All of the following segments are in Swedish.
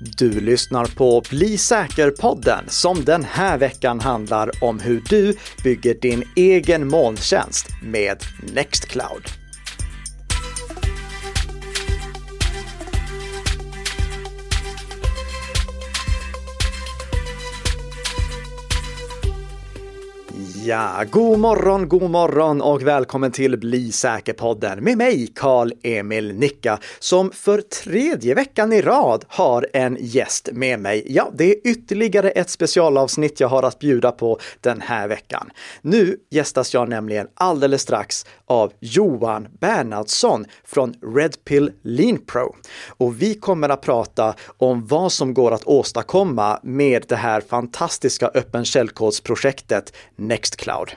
Du lyssnar på Bli säker-podden som den här veckan handlar om hur du bygger din egen molntjänst med Nextcloud. Ja, god morgon, god morgon och välkommen till Bli säker-podden med mig, Karl-Emil Nicka, som för tredje veckan i rad har en gäst med mig. Ja, det är ytterligare ett specialavsnitt jag har att bjuda på den här veckan. Nu gästas jag nämligen alldeles strax av Johan Bernhardsson från Redpill Lean Pro. Och vi kommer att prata om vad som går att åstadkomma med det här fantastiska öppen källkodsprojektet Nextcloud.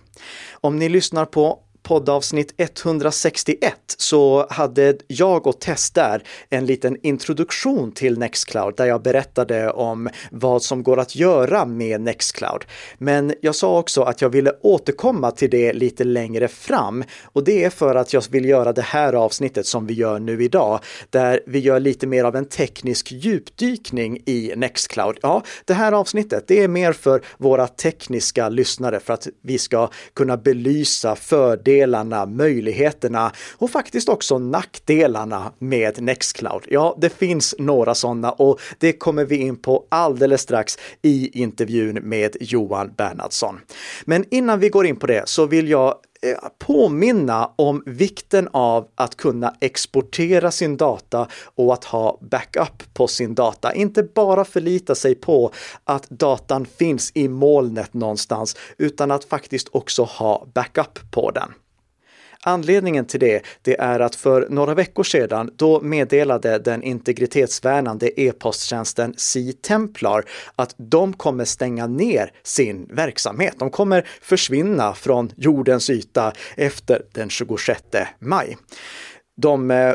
Om ni lyssnar på poddavsnitt 161 så hade jag och Tess där en liten introduktion till Nextcloud där jag berättade om vad som går att göra med Nextcloud. Men jag sa också att jag ville återkomma till det lite längre fram och det är för att jag vill göra det här avsnittet som vi gör nu idag, där vi gör lite mer av en teknisk djupdykning i Nextcloud. Ja, det här avsnittet, det är mer för våra tekniska lyssnare för att vi ska kunna belysa fördelar fördelarna, möjligheterna och faktiskt också nackdelarna med Nextcloud. Ja, det finns några sådana och det kommer vi in på alldeles strax i intervjun med Johan Bernhardsson. Men innan vi går in på det så vill jag eh, påminna om vikten av att kunna exportera sin data och att ha backup på sin data. Inte bara förlita sig på att datan finns i molnet någonstans, utan att faktiskt också ha backup på den. Anledningen till det, det är att för några veckor sedan, då meddelade den integritetsvärnande e-posttjänsten C-Templar att de kommer stänga ner sin verksamhet. De kommer försvinna från jordens yta efter den 26 maj. De eh,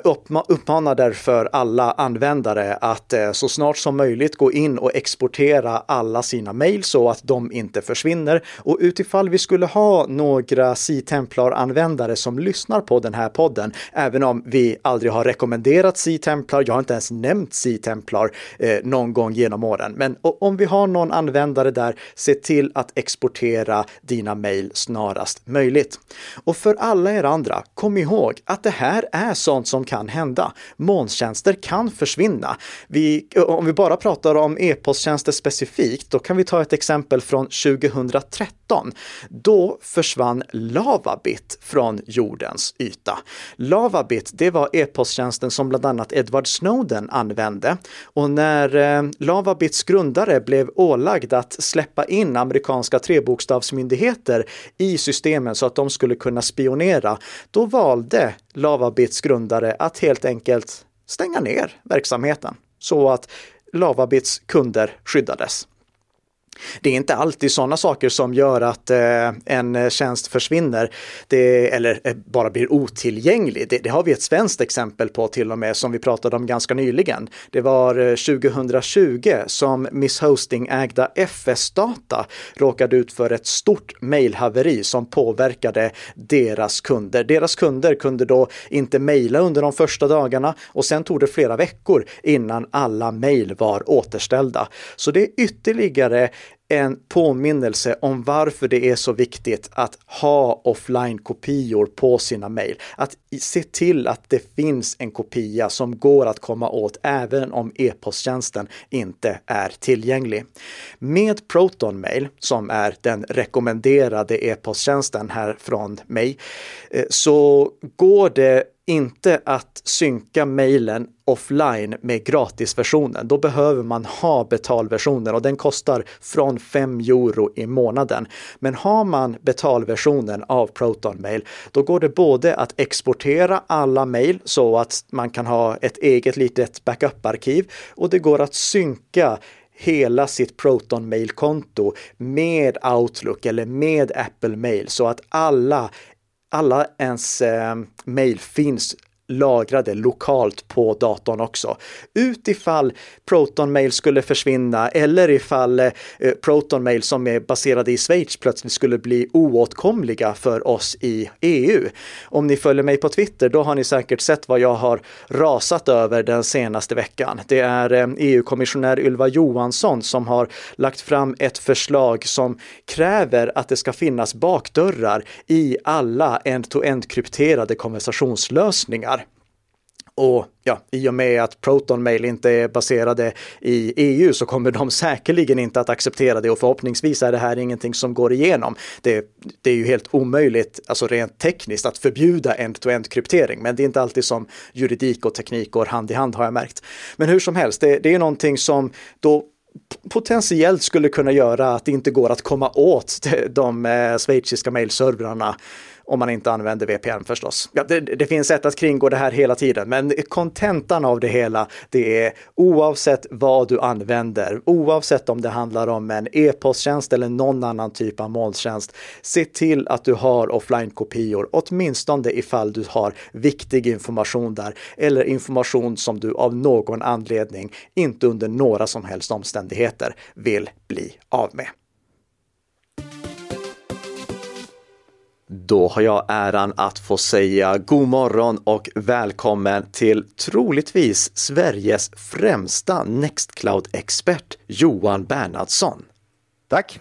uppmanar därför alla användare att eh, så snart som möjligt gå in och exportera alla sina mejl så att de inte försvinner. Och utifall vi skulle ha några C-Templar-användare som lyssnar på den här podden, även om vi aldrig har rekommenderat C-Templar, jag har inte ens nämnt C-Templar eh, någon gång genom åren. Men om vi har någon användare där, se till att exportera dina mejl snarast möjligt. Och för alla er andra, kom ihåg att det här är är sånt som kan hända. Molntjänster kan försvinna. Vi, om vi bara pratar om e-posttjänster specifikt, då kan vi ta ett exempel från 2013. Då försvann Lavabit från jordens yta. Lavabit, det var e-posttjänsten som bland annat Edward Snowden använde. Och när eh, Lavabits grundare blev ålagd att släppa in amerikanska trebokstavsmyndigheter i systemen så att de skulle kunna spionera, då valde Lavabits grundare att helt enkelt stänga ner verksamheten så att Lavabits kunder skyddades. Det är inte alltid sådana saker som gör att eh, en tjänst försvinner det, eller eh, bara blir otillgänglig. Det, det, har vi ett svenskt exempel på till och med som vi pratade om ganska nyligen. Det var eh, 2020 som Miss Hosting-ägda FS Data råkade ut för ett stort mejlhaveri som påverkade deras kunder. Deras kunder kunde då inte mejla under de första dagarna och sen tog det flera veckor innan alla mejl var återställda. Så det är ytterligare en påminnelse om varför det är så viktigt att ha offline-kopior på sina mejl. Att se till att det finns en kopia som går att komma åt även om e-posttjänsten inte är tillgänglig. Med Proton Mail, som är den rekommenderade e-posttjänsten här från mig, eh, så går det inte att synka mejlen offline med gratisversionen. Då behöver man ha betalversionen och den kostar från 5 euro i månaden. Men har man betalversionen av Proton Mail, då går det både att exportera alla mejl så att man kan ha ett eget litet backup-arkiv och det går att synka hela sitt Proton Mail-konto med Outlook eller med Apple Mail så att alla alla ens eh, mejl finns lagrade lokalt på datorn också. Utifall Proton Mail skulle försvinna eller ifall eh, Proton Mail som är baserade i Schweiz plötsligt skulle bli oåtkomliga för oss i EU. Om ni följer mig på Twitter, då har ni säkert sett vad jag har rasat över den senaste veckan. Det är eh, e EU-kommissionär Ylva Johansson som har lagt fram ett förslag som kräver att det ska finnas bakdörrar i alla end-to-end krypterade konversationslösningar. Och ja, i och med att Proton Mail inte är baserade i EU så kommer de säkerligen inte att acceptera det och förhoppningsvis är det här ingenting som går igenom. Det, det är ju helt omöjligt, alltså rent tekniskt, att förbjuda end-to-end kryptering, men det är inte alltid som juridik och teknik går hand i hand har jag märkt. Men hur som helst, det, det är någonting som då potentiellt skulle kunna göra att det inte går att komma åt de eh, schweiziska mailservrarna om man inte använder VPN förstås. Ja, det, det, finns sätt att kringgå det här hela tiden, men kontentan av det hela, det är oavsett vad du använder, oavsett om det handlar om en e-posttjänst eller någon annan typ av molntjänst, se till att du har offline-kopior, åtminstone ifall du har viktig information där eller information som du av någon anledning inte under några som helst omständigheter vill bli av med. Då har jag äran att få säga god morgon och välkommen till troligtvis Sveriges främsta Nextcloud-expert Johan Bernhardsson. Tack!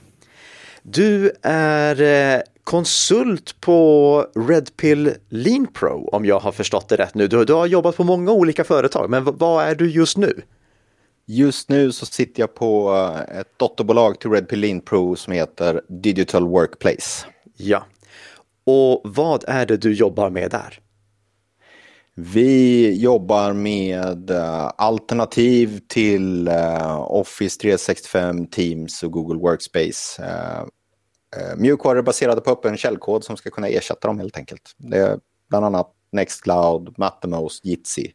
Du är eh, konsult på Redpill Lean Pro om jag har förstått det rätt nu. Du, du har jobbat på många olika företag, men vad är du just nu? Just nu så sitter jag på eh, ett dotterbolag till Redpill Lean Pro som heter Digital Workplace. Ja, och vad är det du jobbar med där? Vi jobbar med uh, alternativ till uh, Office 365, Teams och Google Workspace. Uh, mjukvaror baserade på öppen källkod som ska kunna ersätta dem helt enkelt. Det är bland annat Nextcloud, Mattermost, Jitsi,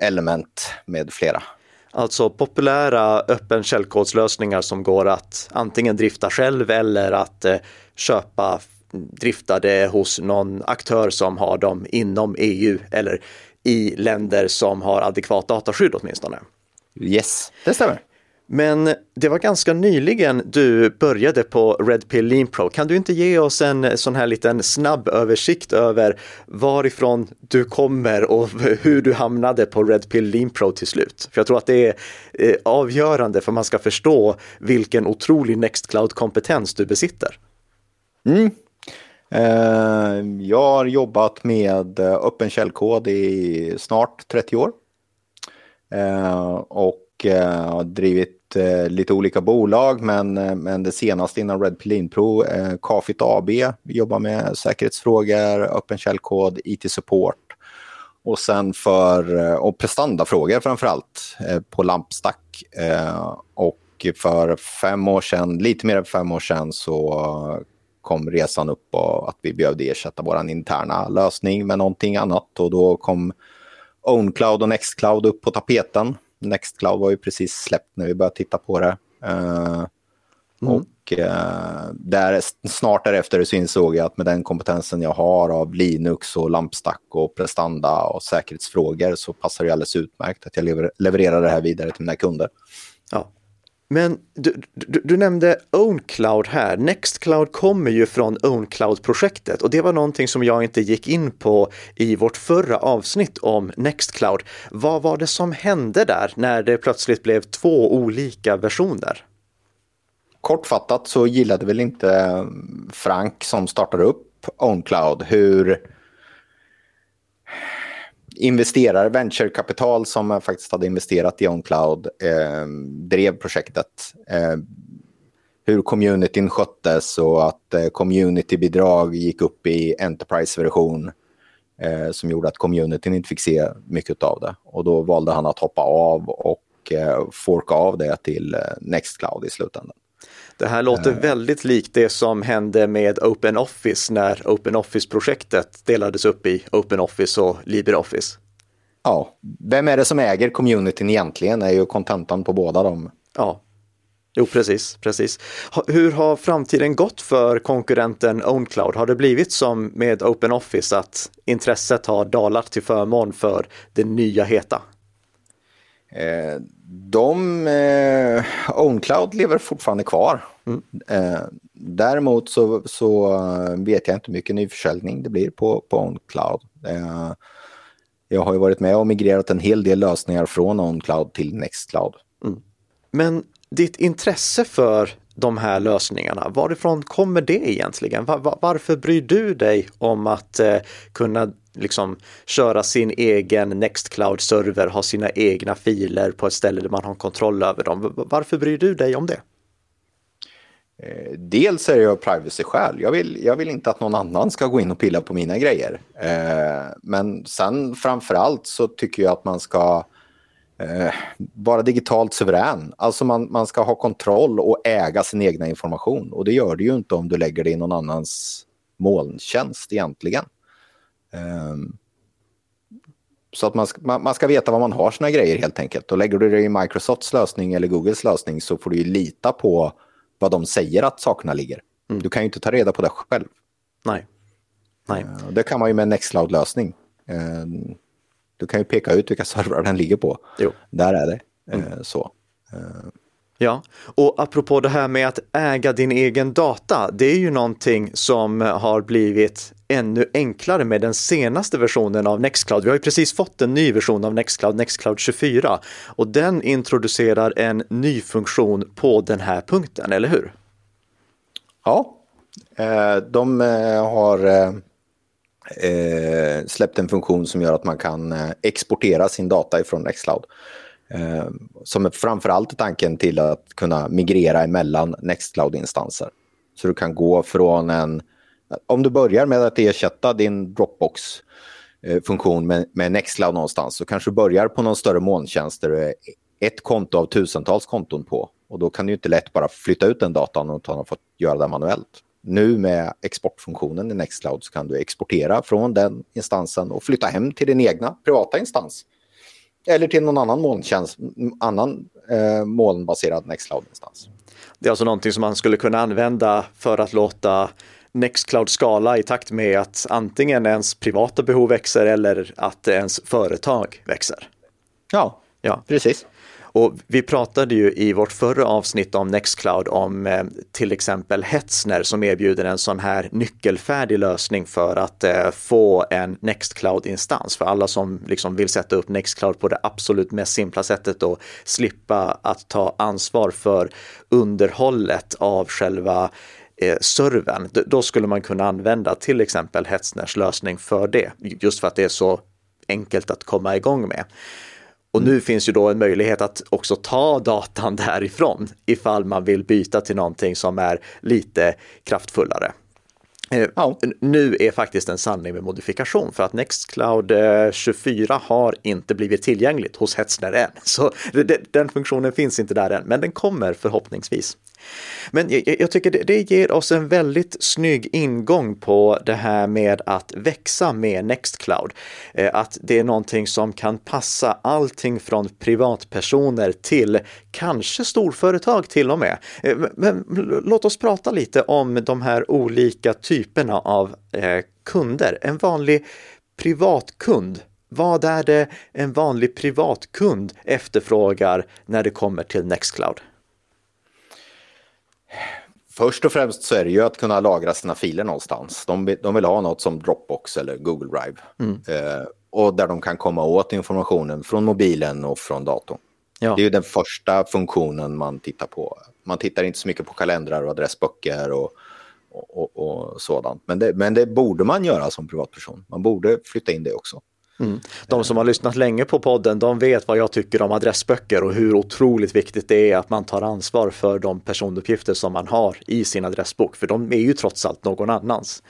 Element med flera. Alltså populära öppen källkodslösningar som går att antingen drifta själv eller att eh, köpa driftade hos någon aktör som har dem inom EU eller i länder som har adekvat dataskydd åtminstone. Yes, det stämmer. Men det var ganska nyligen du började på Red Pill Lean Pro. Kan du inte ge oss en sån här liten snabb översikt över varifrån du kommer och hur du hamnade på Red Pill Lean Pro till slut? För jag tror att det är eh, avgörande för man ska förstå vilken otrolig Nextcloud-kompetens du besitter. Mm, Eh, jag har jobbat med eh, öppen källkod i snart 30 år. Eh, och har drivit lite olika bolag, men, men det senaste innan Red Pill Pro, Kafit AB, jobbar med säkerhetsfrågor, öppen källkod, IT-support och sen för och prestandafrågor framför allt på Lampstack. Och för fem år sedan, lite mer än fem år sedan, så kom resan upp och att vi behövde ersätta vår interna lösning med någonting annat. Och då kom OwnCloud och Nextcloud upp på tapeten. Nextcloud var ju precis släppt när vi började titta på det. Uh, mm. Och uh, där, snart därefter så insåg jag att med den kompetensen jag har av Linux och lampstack och prestanda och säkerhetsfrågor så passar det alldeles utmärkt att jag lever, levererar det här vidare till mina kunder. Ja, men du, du, du, nämnde OwnCloud här. Nextcloud kommer ju från OwnCloud-projektet och det var någonting som jag inte gick in på i vårt förra avsnitt om Nextcloud. Vad var det som hände där när det plötsligt blev två olika versioner? Kortfattat så gillade väl inte Frank som startade upp OwnCloud hur investerare, venturekapital som faktiskt hade investerat i OnCloud eh, drev projektet. Eh, hur communityn sköttes och att eh, communitybidrag gick upp i Enterprise-version eh, som gjorde att communityn inte fick se mycket av det. Och då valde han att hoppa av och eh, forka av det till eh, Nextcloud i slutändan. Det här låter uh, väldigt likt det som hände med OpenOffice när OpenOffice-projektet delades upp i OpenOffice och LibreOffice. Ja, vem är det som äger communityn egentligen är ju kontentan på båda dem. Ja. Jo, precis, precis. Hur har framtiden gått för konkurrenten OwnCloud? Har det blivit som med OpenOffice att intresset har dalat till förmån för det nya heta? Eh, de, eh, OwnCloud lever fortfarande kvar. Mm. Eh, däremot så, så vet jag inte hur mycket nyförsäljning det blir på, på OwnCloud. Eh, jag har ju varit med och migrerat en hel del lösningar från OwnCloud till Nextcloud. Mm. Men ditt intresse för de här lösningarna, varifrån kommer det egentligen? Var, varför bryr du dig om att eh, kunna liksom köra sin egen Nextcloud-server, ha sina egna filer på ett ställe där man har kontroll över dem? Varför bryr du dig om det? Eh, dels är det av privacy-skäl. Jag vill, jag vill inte att någon annan ska gå in och pilla på mina grejer. Eh, men sen framför allt så tycker jag att man ska eh, vara digitalt suverän. Alltså man, man ska ha kontroll och äga sin egna information. Och det gör du ju inte om du lägger det i någon annans molntjänst egentligen. Eh, så att man ska, man, ska veta var man har sina grejer helt enkelt. Och lägger du det i Microsofts lösning eller Googles lösning så får du ju lita på vad de säger att sakerna ligger. Mm. Du kan ju inte ta reda på det själv. Nej. Nej. Uh, det kan man ju med en Nextcloud-lösning. Uh, du kan ju peka ut vilka servrar den ligger på. Jo. Där är det. Mm. Så. Ja, och apropå det här med att äga din egen data, det är ju någonting som har blivit ännu enklare med den senaste versionen av Nextcloud. Vi har ju precis fått en ny version av Nextcloud, Nextcloud 24, och den introducerar en ny funktion på den här punkten, eller hur? Ja, eh, de eh, har eh, släppt en funktion som gör att man kan exportera sin data ifrån Nextcloud. Eh, som är framförallt tanken till att kunna migrera emellan Nextcloud-instanser. Så du kan gå från en om du börjar med att ersätta din Dropbox-funktion med, med Nextcloud någonstans så kanske du börjar på någon större molntjänst där du är ett konto av tusentals konton på. Och då kan du inte lätt bara flytta ut den datan och ha fått göra det manuellt. Nu med exportfunktionen i Nextcloud så kan du exportera från den instansen och flytta hem till din egna privata instans. Eller till någon annan molntjänst, annan eh, molnbaserad Nextcloud-instans. Det är alltså någonting som man skulle kunna använda för att låta Nextcloud skala i takt med att antingen ens privata behov växer eller att ens företag växer. Ja, ja. precis. Och vi pratade ju i vårt förra avsnitt om Nextcloud om eh, till exempel Hetzner som erbjuder en sån här nyckelfärdig lösning för att eh, få en Nextcloud-instans för alla som liksom vill sätta upp Nextcloud på det absolut mest simpla sättet och slippa att ta ansvar för underhållet av själva eh, servern, då skulle man kunna använda till exempel Hetzners lösning för det, just för att det är så enkelt att komma igång med. Och nu finns ju då en möjlighet att också ta datan därifrån ifall man vill byta till någonting som är lite kraftfullare. Eh, ja. Nu är faktiskt en sanning med modifikation för att Nextcloud 24 eh, har inte blivit tillgängligt hos Hetzner än. Så den funktionen finns inte där än, men den kommer förhoppningsvis. Men jag, jag tycker det, det, ger oss en väldigt snygg ingång på det här med att växa med Nextcloud. Eh, att det är någonting som kan passa allting från privatpersoner till kanske storföretag till och med. Eh, men låt oss prata lite om de här olika typerna av eh, kunder. En vanlig privatkund vad är det en vanlig privatkund efterfrågar när det kommer till Nextcloud? Först och främst så är det ju att kunna lagra sina filer någonstans. De, de vill ha något som Dropbox eller Google Drive. Mm. Eh, och där de kan komma åt informationen från mobilen och från datorn. Ja. Det är ju den första funktionen man tittar på. Man tittar inte så mycket på kalendrar och adressböcker och, och, och, och sådant. Men det, men det borde man göra som privatperson. Man borde flytta in det också. Mm. De som har lyssnat länge på podden, de vet vad jag tycker om adressböcker och hur otroligt viktigt det är att man tar ansvar för de personuppgifter som man har i sin adressbok, för de är ju trots allt någon annans.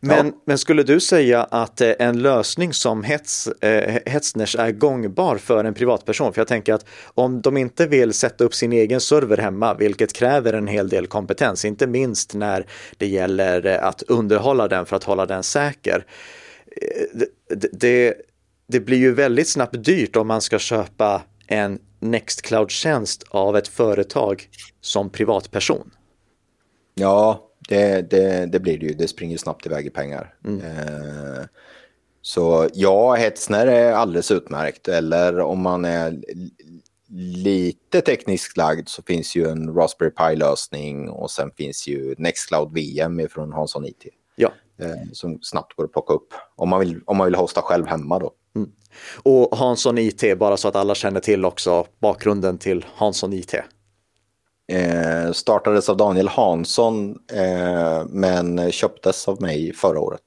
Men, ja. men skulle du säga att eh, en lösning som Hets, eh, Hetzners är gångbar för en privatperson? För jag tänker att om de inte vill sätta upp sin egen server hemma, vilket kräver en hel del kompetens, inte minst när det gäller eh, att underhålla den för att hålla den säker, det, det, det blir ju väldigt snabbt dyrt om man ska köpa en Nextcloud-tjänst av ett företag som privatperson? Ja, det, det, det blir det ju. Det springer snabbt iväg i pengar. Mm. Eh, så ja, Hetzner är alldeles utmärkt. Eller om man är lite tekniskt lagd så finns ju en Raspberry Pi-lösning och sen finns ju Nextcloud VM från Hansson IT. Ja. Eh, som snabbt går att plocka upp om man vill, om man vill hosta själv hemma då. Mm. Och Hansson IT, bara så att alla känner till också bakgrunden till Hansson IT. Eh, startades av Daniel Hansson eh, men köptes av mig förra året.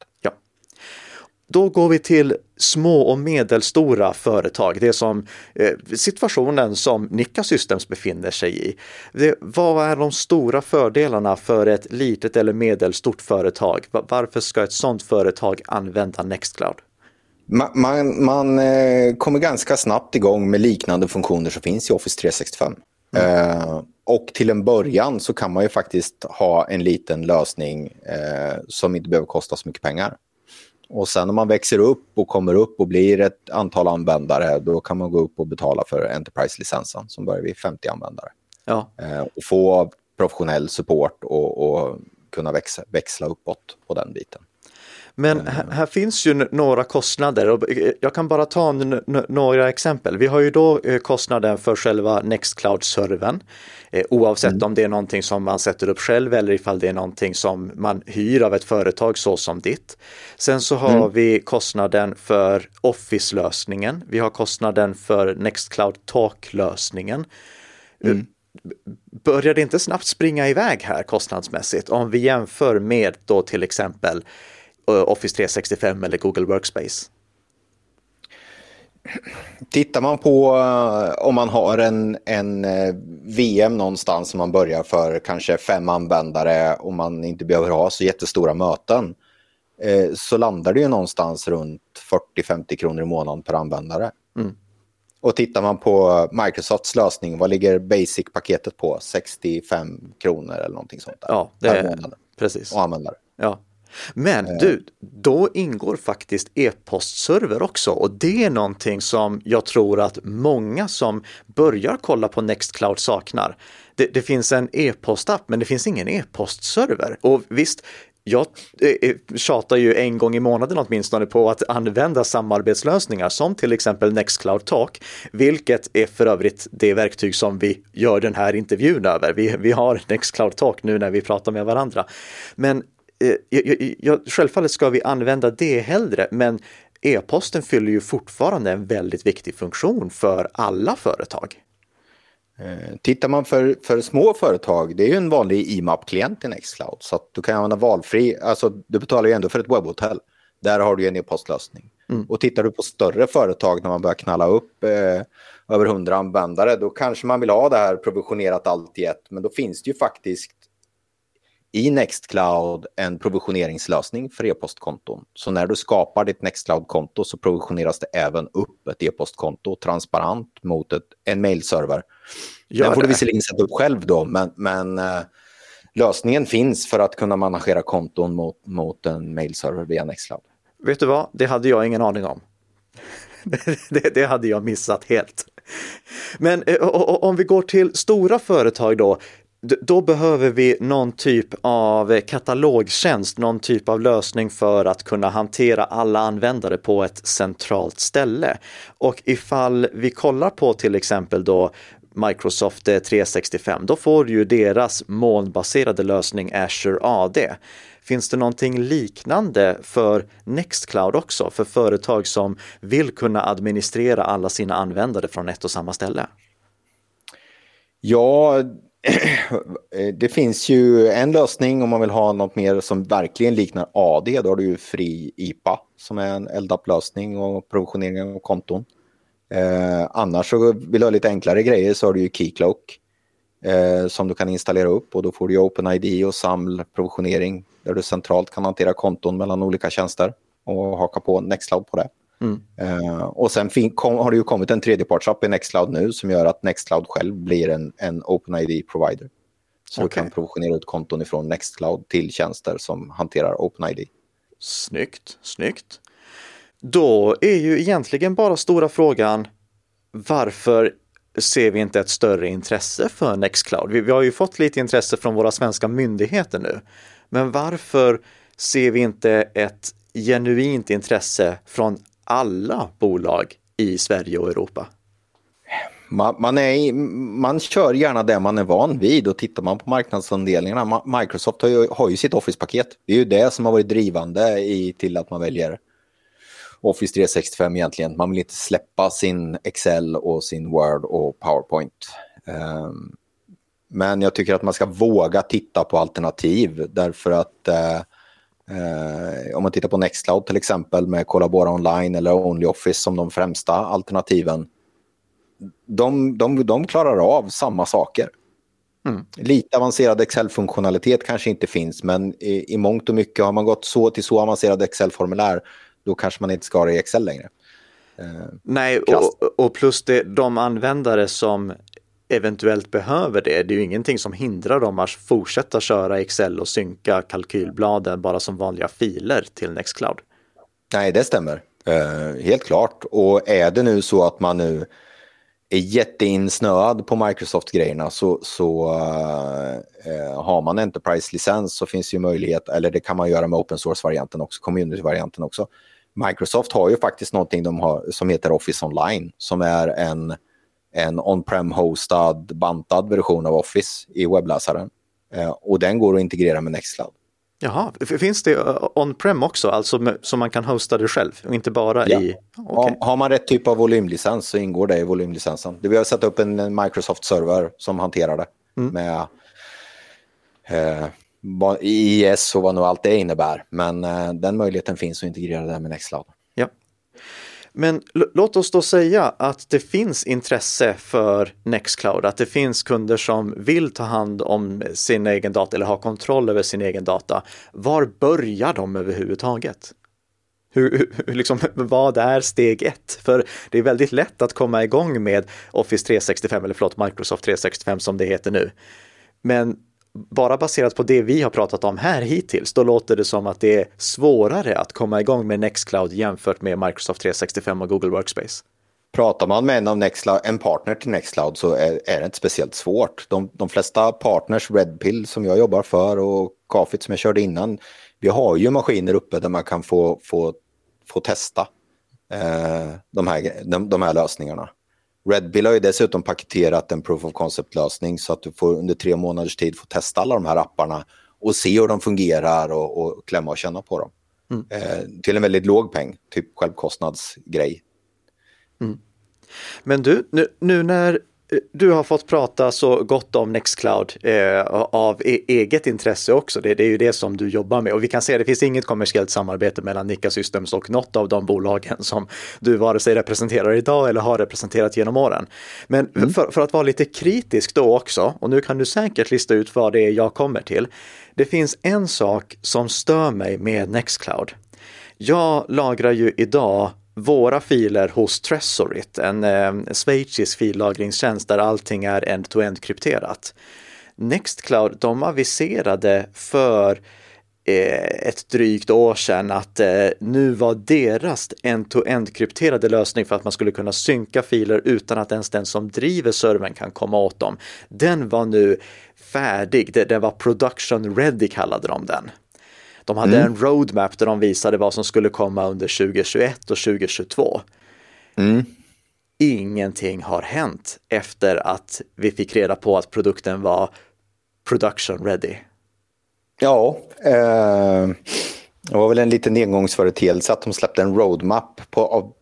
Då går vi till små och medelstora företag. Det är som eh, situationen som Nikka Systems befinner sig i. Det, vad är de stora fördelarna för ett litet eller medelstort företag? Varför ska ett sådant företag använda Nextcloud? Man, man, man eh, kommer ganska snabbt igång med liknande funktioner som finns i Office 365. Mm. Eh, och till en början så kan man ju faktiskt ha en liten lösning eh, som inte behöver kosta så mycket pengar. Och sen när man växer upp och kommer upp och blir ett antal användare, då kan man gå upp och betala för Enterprise-licensen som börjar vid 50 användare. Ja. Eh, och få professionell support och, och kunna växa, växla uppåt på den biten. Men här, här, finns ju några kostnader och jag kan bara ta några exempel. Vi har ju då eh, kostnaden för själva Nextcloud-servern. Eh, oavsett mm. om det är någonting som man sätter upp själv eller ifall det är någonting som man hyr av ett företag så som ditt. Sen så har mm. vi kostnaden för Office-lösningen. Vi har kostnaden för Nextcloud Talk-lösningen. Mm. Börjar det inte snabbt springa iväg här kostnadsmässigt om vi jämför med då till exempel Eh, Office 365 eller Google Workspace? Tittar man på uh, om man har en, en eh, VM någonstans som man börjar för kanske fem användare och man inte behöver ha så jättestora möten uh, så landar det ju någonstans runt 40-50 kronor i månaden per användare. Mm. Och tittar man på Microsofts lösning, vad ligger Basic-paketet på? 65 kronor eller någonting sånt där. Ja, det är precis. Och användare. Ja, men eh. du, då ingår faktiskt e-postserver också och det är någonting som jag tror att många som börjar kolla på Nextcloud saknar. Det, det finns en e-postapp men det finns ingen e-postserver. Och visst, jag eh, eh, tjatar ju en gång i månaden åtminstone på att använda samarbetslösningar som till exempel Nextcloud Talk, vilket är för övrigt det verktyg som vi gör den här intervjun över. Vi, vi har Nextcloud Talk nu när vi pratar med varandra. Men Eh, jag, jag, självfallet ska vi använda det hellre, men e-posten fyller ju fortfarande en väldigt viktig funktion för alla företag. Eh, tittar man för, för små företag, det är ju en vanlig IMAP-klient i Nextcloud, så du kan använda valfri, alltså du betalar ju ändå för ett webbhotell. Där har du en e-postlösning. Mm. Och tittar du på större företag när man börjar knalla upp eh, över 100 användare, då kanske man vill ha det här provisionerat allt i ett, men då finns det ju faktiskt i Nextcloud en provisioneringslösning för e-postkonton. Så när du skapar ditt Nextcloud-konto så provisioneras det även upp ett e-postkonto transparent mot ett, en mailserver. Gör Den får du visserligen sätta upp själv då, men, men uh, lösningen finns för att kunna managera konton mot, mot en mailserver via Nextcloud. Vet du vad, det hade jag ingen aning om. det, det, hade jag missat helt. Men eh, om vi går till stora företag då, då behöver vi någon typ av katalogtjänst, någon typ av lösning för att kunna hantera alla användare på ett centralt ställe. Och ifall vi kollar på till exempel då Microsoft eh, 365, då får du ju deras molnbaserade lösning Azure AD. Finns det någonting liknande för Nextcloud också, för företag som vill kunna administrera alla sina användare från ett och samma ställe? Ja, Eh, det finns ju en lösning om man vill ha något mer som verkligen liknar AD. Då har du ju Fri IPA som är en LDAP-lösning och provisionering av konton. Eh, annars så vill du ha lite enklare grejer så har du ju Keycloak eh, som du kan installera upp och då får du ju OpenID och SAML provisionering där du centralt kan hantera konton mellan olika tjänster och haka på Nextcloud på det. Mm. Uh, och sen kom, har det ju kommit en tredjepartsapp i Nextcloud nu som gör att Nextcloud själv blir en, en OpenID-provider. Så okay. du kan provisionera ut konton ifrån Nextcloud till tjänster som hanterar OpenID. Snyggt, snyggt. Då är ju egentligen bara stora frågan varför ser vi inte ett större intresse för Nextcloud? Vi, vi har ju fått lite intresse från våra svenska myndigheter nu. Men varför ser vi inte ett genuint intresse från alla bolag i Sverige och Europa? Man, man, är, man kör gärna det man är van vid och tittar man på marknadsandelningarna, Microsoft har ju, har ju sitt Office-paket. Det är ju det som har varit drivande i, till att man väljer Office 365 egentligen. Man vill inte släppa sin Excel och sin Word och PowerPoint. Um, men jag tycker att man ska våga titta på alternativ därför att uh, uh, om man tittar på Nextcloud till exempel med Collaborate Online eller OnlyOffice som de främsta alternativen de, de, de klarar av samma saker. Mm. Lite avancerad Excel-funktionalitet kanske inte finns, men i, i mångt och mycket har man gått så till så avancerad Excel-formulär, då kanske man inte ska ha det i Excel längre. Eh, Nej, och, och, plus det, de användare som eventuellt behöver det, det är ju ingenting som hindrar dem att fortsätta köra Excel och synka kalkylbladen bara som vanliga filer till Nextcloud. Nej, det stämmer. Eh, helt klart. Och är det nu så att man nu är jätteinsnöad på Microsoft-grejerna så, så eh, eh har man Enterprise-licens så finns ju möjlighet, eller det kan man göra med open source-varianten också, community-varianten också. Microsoft har ju faktiskt någonting de har, som heter Office Online som är en, en on-prem hostad bantad version av Office i webbläsaren. Uh, och den går att integrera med Nextcloud. Jaha, finns det eh, on-prem också, alltså med, så man kan hosta det själv och inte bara ja. i... Okay. Har man rätt typ av volymlicens så ingår det i volymlicensen. Vi har satt upp en Microsoft-server som hanterar det mm. med eh, IIS och vad nu allt det innebär. Men eh, den möjligheten finns att integrera det med Nextcloud. Men låt oss då säga att det finns intresse för Nextcloud, att det finns kunder som vill ta hand om sin egen data eller ha kontroll över sin egen data. Var börjar de överhuvudtaget? Hur, hur, liksom, vad är steg ett? För det är väldigt lätt att komma igång med Office 365, eller förlåt, Microsoft 365 som det heter nu. Men bara baserat på det vi har pratat om här hittills, då låter det som att det är svårare att komma igång med Nextcloud jämfört med Microsoft 365 och Google Workspace. Pratar man med en, av Nextcloud, en partner till Nextcloud så är, är det inte speciellt svårt. De, de flesta partners, Redpill som jag jobbar för och Kafit som jag körde innan, vi har ju maskiner uppe där man kan få, få, få testa eh, de, här, de, de här lösningarna. Redbill har ju dessutom paketerat en proof of concept-lösning så att du får under tre månaders tid få testa alla de här apparna och se hur de fungerar och, och klämma och känna på dem. Mm. Eh, till en väldigt låg peng, typ självkostnadsgrej. Mm. Men du, nu, nu när du har fått prata så gott om Nextcloud eh, av e eget intresse också. Det, det, är ju det som du jobbar med och vi kan se att det finns inget kommersiellt samarbete mellan Nika Systems och något av de bolagen som du vare sig representerar idag eller har representerat genom åren. Men mm. för, för, att vara lite kritisk då också, och nu kan du säkert lista ut vad det är jag kommer till. Det finns en sak som stör mig med Nextcloud. Jag lagrar ju idag våra filer hos Tresorit, en eh, schweizisk fillagringstjänst där allting är end-to-end krypterat. Nextcloud, de aviserade för eh, ett drygt år sedan att eh, nu var deras end-to-end krypterade lösning för att man skulle kunna synka filer utan att ens den som driver servern kan komma åt dem. Den var nu färdig, det, det var production ready kallade de den. De hade mm. en roadmap där de visade vad som skulle komma under 2021 och 2022. Mm. Ingenting har hänt efter att vi fick reda på att produkten var production ready. Ja, eh, det var väl en liten engångsföreteelse att de släppte en roadmap på, av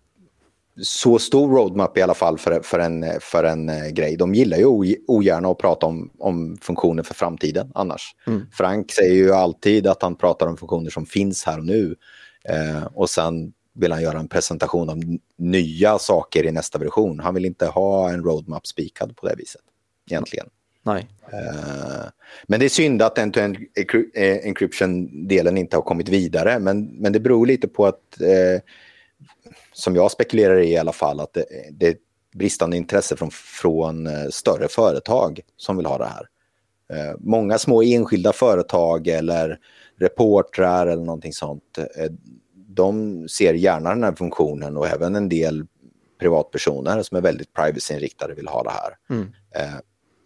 så stor roadmap i alla fall för, för, en, för en eh, grej. De gillar ju ogärna att prata om, om funktioner för framtiden annars. Mm. Frank säger ju alltid att han pratar om funktioner som finns här och nu. Eh, och sen vill han göra en presentation av nya saker i nästa version. Han vill inte ha en roadmap spikad på det viset egentligen. Nej. Uh, men det är synd att end-to-end eh, encryption-delen inte har kommit vidare. Men, men det beror lite på att uh, som jag spekulerar i i alla fall, att det, det är bristande intresse från, från eh, större företag som vill ha det här. Eh, många små enskilda företag eller reportrar eller någonting sånt, eh, de ser gärna den här funktionen och även en del privatpersoner som är väldigt privacy-inriktade vill ha det här. Mm.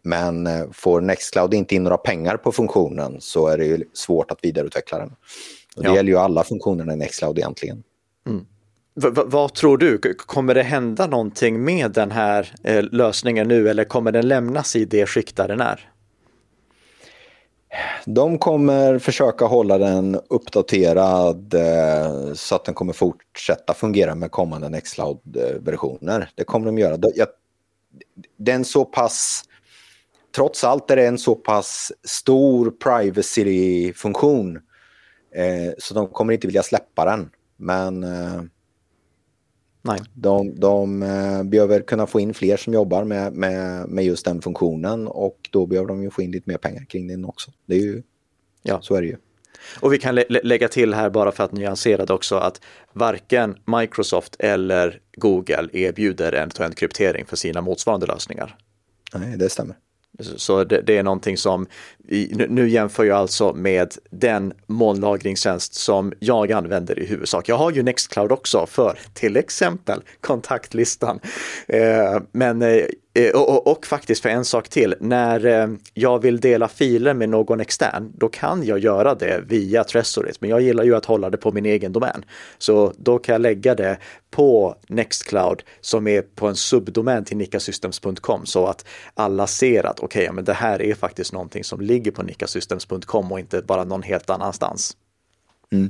Men får Nextcloud inte in några pengar på funktionen så är det ju svårt att vidareutveckla den. Och det ja. gäller ju alla funktionerna i Nextcloud egentligen. Mm vad tror du, kommer det hända någonting med den här eh, lösningen nu eller kommer den lämnas i det skick där den är? De kommer försöka hålla den uppdaterad eh, så att den kommer fortsätta fungera med kommande Nextcloud-versioner. Det kommer de göra. Den så pass, trots allt är det en så pass stor privacy-funktion eh, så de kommer inte vilja släppa den. Men eh, Nej. De, de uh, behöver kunna få in fler som jobbar med, med, med just den funktionen och då behöver de ju få in lite mer pengar kring den också. Det är ju, ja. Så är det ju. Och vi kan lä lägga till här bara för att nyansera det också att varken Microsoft eller Google erbjuder end-to-end kryptering för sina motsvarande lösningar. Nej, det stämmer. Så det, det, är någonting som, nu jämför jag alltså med den molnlagringstjänst som jag använder i huvudsak. Jag har ju Nextcloud också för till exempel kontaktlistan. Eh, men eh, Eh, och, och, och, faktiskt för en sak till, när eh, jag vill dela filer med någon extern, då kan jag göra det via Tresorit, men jag gillar ju att hålla det på min egen domän. Så då kan jag lägga det på Nextcloud som är på en subdomän till nickasystems.com så att alla ser att okej, okay, men det här är faktiskt någonting som ligger på nickasystems.com och inte bara någon helt annanstans. Mm.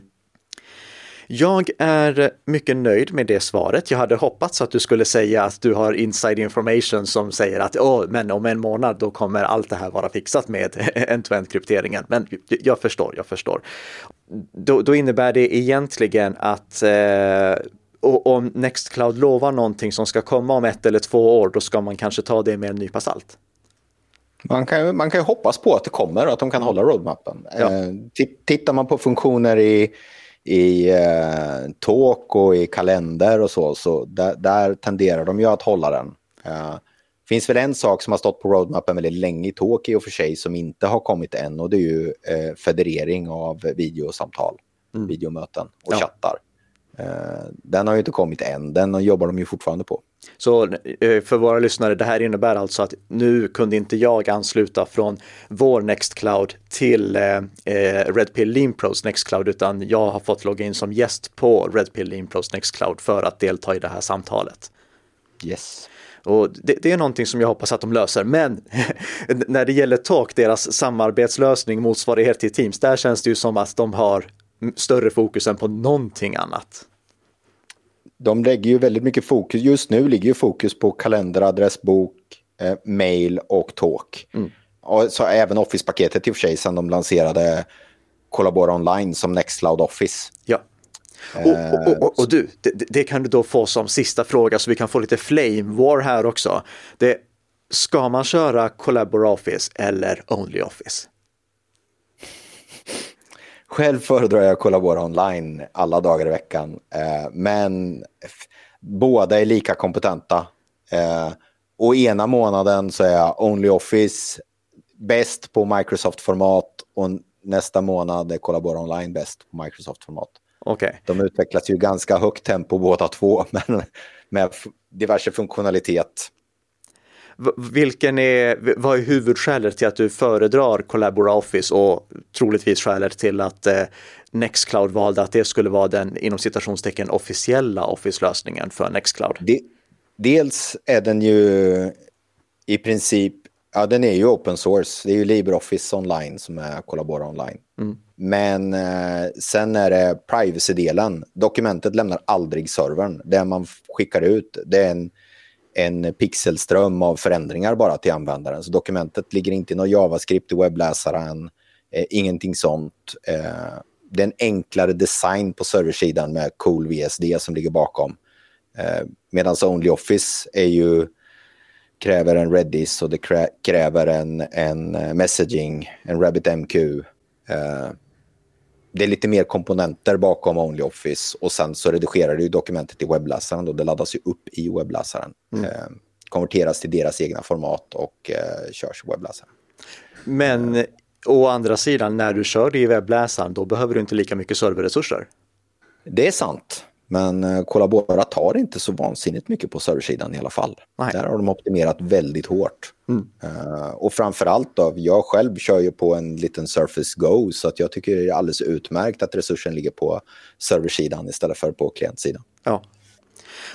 Jag är mycket nöjd med det svaret. Jag hade hoppats att du skulle säga att du har inside information som säger att oh, men om en månad då kommer allt det här vara fixat med end-to-end krypteringen. Men jag förstår, jag förstår. Då, då innebär det egentligen att eh, och om Nextcloud lovar någonting som ska komma om ett eller två år, då ska man kanske ta det med en nypa salt. Man kan, man kan ju hoppas på att det kommer och att de kan hålla roadmappen. Ja. Eh, tittar man på funktioner i i eh, talk och i kalender och så, så där, där tenderar de ju att hålla den. Eh, finns väl en sak som har stått på roadmappen väldigt länge i talk i och för sig som inte har kommit än och det är ju eh, federering av videosamtal, mm. videomöten och ja. chattar. Eh, den har ju inte kommit än, den jobbar de ju fortfarande på. Så eh, för våra lyssnare, det här innebär alltså att nu kunde inte jag ansluta från vår Nextcloud till eh, Redpill Leanpros Nextcloud utan jag har fått logga in som gäst på Redpill Leanpros Nextcloud för att delta i det här samtalet. Yes. Och det, det, är någonting som jag hoppas att de löser. Men när det gäller Talk, deras samarbetslösning, motsvarighet till Teams, där känns det ju som att de har större fokus än på någonting annat de lägger ju väldigt mycket fokus, just nu ligger ju fokus på kalender, adressbok, eh, mail och talk. Mm. Och så även Office-paketet i och för sig sen de lanserade Collaborate Online som Nextcloud Office. Ja. Och, och, och, och, du, det, det, kan du då få som sista fråga så vi kan få lite flame war här också. Det, ska man köra Collaborate Office eller Only Office? Själv föredrar jag att kollaborera online alla dagar i veckan. Eh, men båda är lika kompetenta. Eh, och ena månaden så är jag Only Office bäst på Microsoft-format och nästa månad är Collaborate Online bäst på Microsoft-format. Okay. De utvecklas ju ganska högt tempo båda två, men med diverse funktionalitet. Vilken är, vad är huvudskälet till att du föredrar Collabora Office och troligtvis skälet till att eh, Nextcloud valde att det skulle vara den inom citationstecken officiella Office-lösningen för Nextcloud? De, dels är den ju i princip, ja den är ju open source, det är ju LibreOffice online som är Collabora online. Mm. Men eh, sen är det privacy-delen, dokumentet lämnar aldrig servern, det man skickar ut det är en en pixelström av förändringar bara till användaren. Så dokumentet ligger inte i någon JavaScript i webbläsaren, eh, ingenting sånt. Eh, det är en enklare design på serversidan med Cool VSD som ligger bakom. Eh, Medan OnlyOffice är ju, kräver en Redis och det kräver en, en eh, messaging, en RabbitMQ. Eh, det är lite mer komponenter bakom OnlyOffice och sen så redigerar du dokumentet i webbläsaren och det laddas ju upp i webbläsaren. Mm. Eh, konverteras till deras egna format och eh, körs i webbläsaren. Men å andra sidan, när du kör det i webbläsaren, då behöver du inte lika mycket serverresurser. Det är sant. Men eh, Collabora tar inte så vansinnigt mycket på serversidan i alla fall. Nej. Där har de optimerat väldigt hårt. Mm. Uh, och framförallt då, jag själv kör ju på en liten Surface Go så att jag tycker det är alldeles utmärkt att resursen ligger på serversidan istället för på klientsidan. Ja,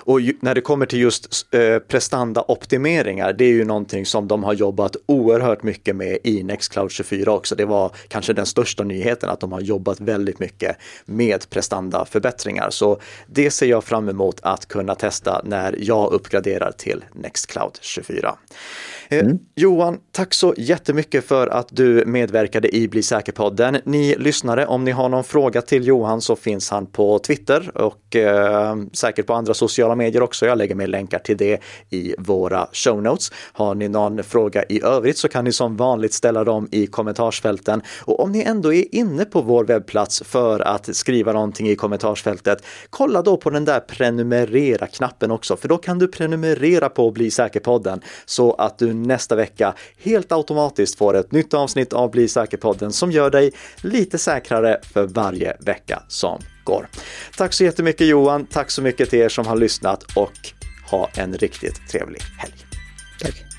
och när det kommer till just eh, prestandaoptimeringar, det är ju någonting som de har jobbat oerhört mycket med i Nextcloud 24 också. Det var kanske den största nyheten att de har jobbat väldigt mycket med prestandaförbättringar. Så det ser jag fram emot att kunna testa när jag uppgraderar till Nextcloud 24. Eh, mm. Johan, tack så jättemycket för att du medverkade i Bli säker-podden. Ni lyssnare, om ni har någon fråga till Johan så finns han på Twitter och eh, säkert på andra sociala medier också. Jag lägger med länkar till det i våra show notes. Har ni någon fråga i övrigt så kan ni som vanligt ställa dem i kommentarsfälten. Och om ni ändå är inne på vår webbplats för att skriva någonting i kommentarsfältet, kolla då på den där prenumerera-knappen också, för då kan du prenumerera på Bli säker-podden så att du nästa vecka helt automatiskt får ett nytt avsnitt av Bli säker-podden som gör dig lite säkrare för varje vecka som veckor. Tack så jättemycket Johan, tack så mycket till er som har lyssnat och ha en riktigt trevlig helg. Tack.